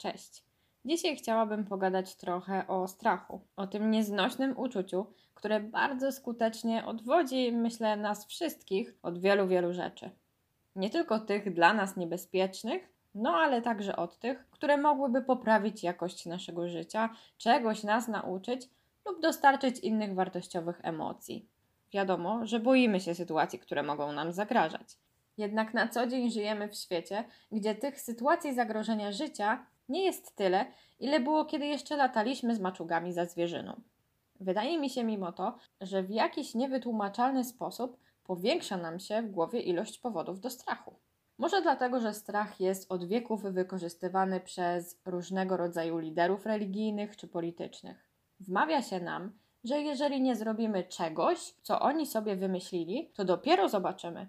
Cześć. Dzisiaj chciałabym pogadać trochę o strachu, o tym nieznośnym uczuciu, które bardzo skutecznie odwodzi, myślę, nas wszystkich od wielu, wielu rzeczy. Nie tylko tych dla nas niebezpiecznych, no ale także od tych, które mogłyby poprawić jakość naszego życia, czegoś nas nauczyć lub dostarczyć innych wartościowych emocji. Wiadomo, że boimy się sytuacji, które mogą nam zagrażać. Jednak na co dzień żyjemy w świecie, gdzie tych sytuacji zagrożenia życia nie jest tyle, ile było, kiedy jeszcze lataliśmy z maczugami za zwierzyną. Wydaje mi się mimo to, że w jakiś niewytłumaczalny sposób powiększa nam się w głowie ilość powodów do strachu. Może dlatego, że strach jest od wieków wykorzystywany przez różnego rodzaju liderów religijnych czy politycznych. Wmawia się nam, że jeżeli nie zrobimy czegoś, co oni sobie wymyślili, to dopiero zobaczymy.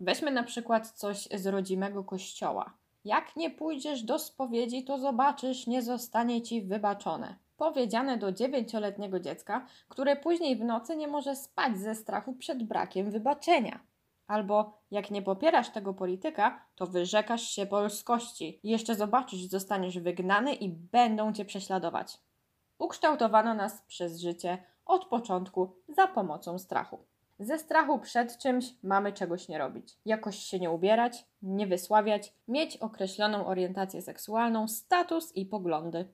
Weźmy na przykład coś z rodzimego kościoła. Jak nie pójdziesz do spowiedzi, to zobaczysz, nie zostanie ci wybaczone. Powiedziane do dziewięcioletniego dziecka, które później w nocy nie może spać ze strachu przed brakiem wybaczenia. Albo jak nie popierasz tego polityka, to wyrzekasz się polskości jeszcze zobaczysz, zostaniesz wygnany i będą cię prześladować. Ukształtowano nas przez życie od początku za pomocą strachu. Ze strachu przed czymś mamy czegoś nie robić. Jakoś się nie ubierać, nie wysławiać, mieć określoną orientację seksualną, status i poglądy.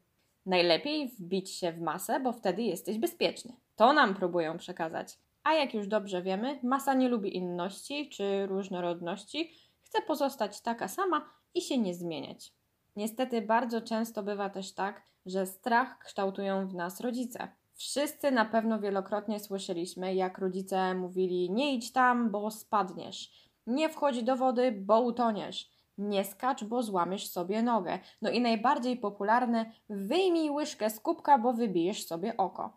Najlepiej wbić się w masę, bo wtedy jesteś bezpieczny. To nam próbują przekazać. A jak już dobrze wiemy, masa nie lubi inności czy różnorodności, chce pozostać taka sama i się nie zmieniać. Niestety bardzo często bywa też tak, że strach kształtują w nas rodzice. Wszyscy na pewno wielokrotnie słyszeliśmy, jak rodzice mówili: Nie idź tam, bo spadniesz. Nie wchodź do wody, bo utoniesz. Nie skacz, bo złamiesz sobie nogę. No i najbardziej popularne: wyjmij łyżkę z kubka, bo wybijesz sobie oko.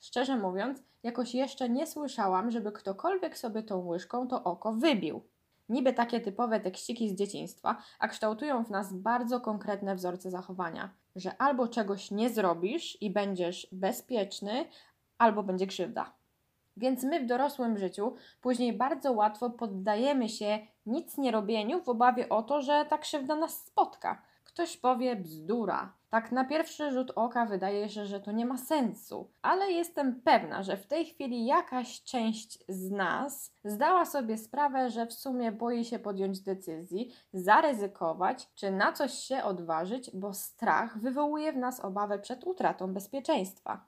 Szczerze mówiąc, jakoś jeszcze nie słyszałam, żeby ktokolwiek sobie tą łyżką to oko wybił. Niby takie typowe tekściki z dzieciństwa, a kształtują w nas bardzo konkretne wzorce zachowania, że albo czegoś nie zrobisz i będziesz bezpieczny, albo będzie krzywda. Więc my w dorosłym życiu później bardzo łatwo poddajemy się nic nie robieniu w obawie o to, że ta krzywda nas spotka. Ktoś powie bzdura. Tak na pierwszy rzut oka wydaje się, że to nie ma sensu, ale jestem pewna, że w tej chwili jakaś część z nas zdała sobie sprawę, że w sumie boi się podjąć decyzji, zaryzykować czy na coś się odważyć, bo strach wywołuje w nas obawę przed utratą bezpieczeństwa.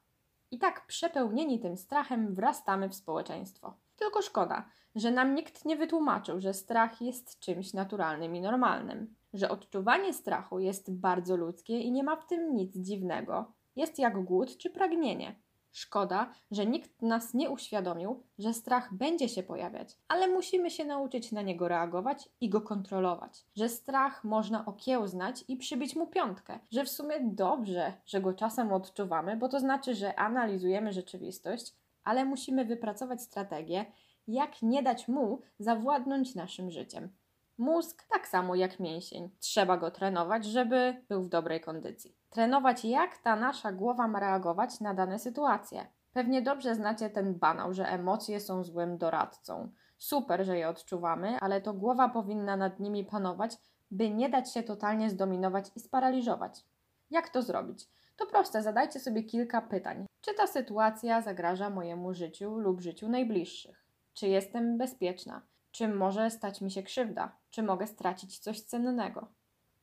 I tak przepełnieni tym strachem wrastamy w społeczeństwo. Tylko szkoda, że nam nikt nie wytłumaczył, że strach jest czymś naturalnym i normalnym, że odczuwanie strachu jest bardzo ludzkie i nie ma w tym nic dziwnego. Jest jak głód czy pragnienie. Szkoda, że nikt nas nie uświadomił, że strach będzie się pojawiać, ale musimy się nauczyć na niego reagować i go kontrolować. Że strach można okiełznać i przybić mu piątkę. Że w sumie dobrze, że go czasem odczuwamy, bo to znaczy, że analizujemy rzeczywistość, ale musimy wypracować strategię, jak nie dać mu zawładnąć naszym życiem. Mózg tak samo jak mięsień. Trzeba go trenować, żeby był w dobrej kondycji. Trenować, jak ta nasza głowa ma reagować na dane sytuacje. Pewnie dobrze znacie ten banał, że emocje są złym doradcą. Super, że je odczuwamy, ale to głowa powinna nad nimi panować, by nie dać się totalnie zdominować i sparaliżować. Jak to zrobić? To proste, zadajcie sobie kilka pytań. Czy ta sytuacja zagraża mojemu życiu lub życiu najbliższych? Czy jestem bezpieczna? Czy może stać mi się krzywda? Czy mogę stracić coś cennego?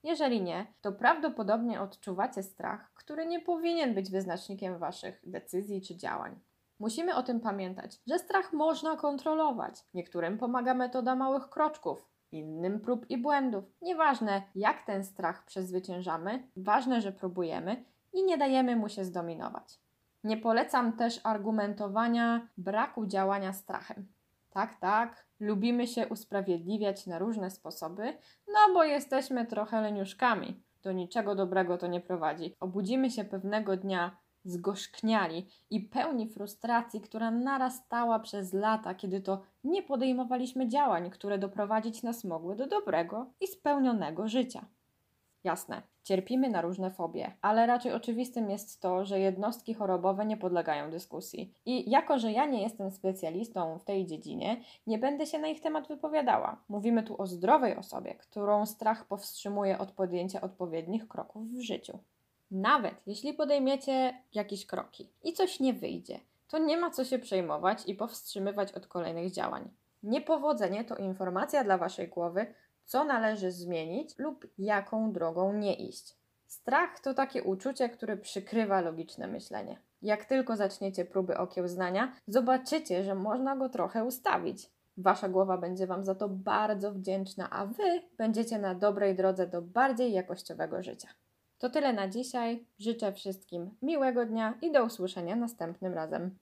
Jeżeli nie, to prawdopodobnie odczuwacie strach, który nie powinien być wyznacznikiem waszych decyzji czy działań. Musimy o tym pamiętać, że strach można kontrolować. Niektórym pomaga metoda małych kroczków, innym prób i błędów. Nieważne, jak ten strach przezwyciężamy, ważne, że próbujemy i nie dajemy mu się zdominować. Nie polecam też argumentowania braku działania strachem. Tak, tak, lubimy się usprawiedliwiać na różne sposoby, no bo jesteśmy trochę leniuszkami. Do niczego dobrego to nie prowadzi. Obudzimy się pewnego dnia zgorzkniali i pełni frustracji, która narastała przez lata, kiedy to nie podejmowaliśmy działań, które doprowadzić nas mogły do dobrego i spełnionego życia. Jasne, cierpimy na różne fobie, ale raczej oczywistym jest to, że jednostki chorobowe nie podlegają dyskusji. I jako, że ja nie jestem specjalistą w tej dziedzinie, nie będę się na ich temat wypowiadała. Mówimy tu o zdrowej osobie, którą strach powstrzymuje od podjęcia odpowiednich kroków w życiu. Nawet jeśli podejmiecie jakieś kroki i coś nie wyjdzie, to nie ma co się przejmować i powstrzymywać od kolejnych działań. Niepowodzenie to informacja dla waszej głowy, co należy zmienić lub jaką drogą nie iść. Strach to takie uczucie, które przykrywa logiczne myślenie. Jak tylko zaczniecie próby okiełznania, zobaczycie, że można go trochę ustawić. Wasza głowa będzie Wam za to bardzo wdzięczna, a Wy będziecie na dobrej drodze do bardziej jakościowego życia. To tyle na dzisiaj. Życzę wszystkim miłego dnia i do usłyszenia następnym razem.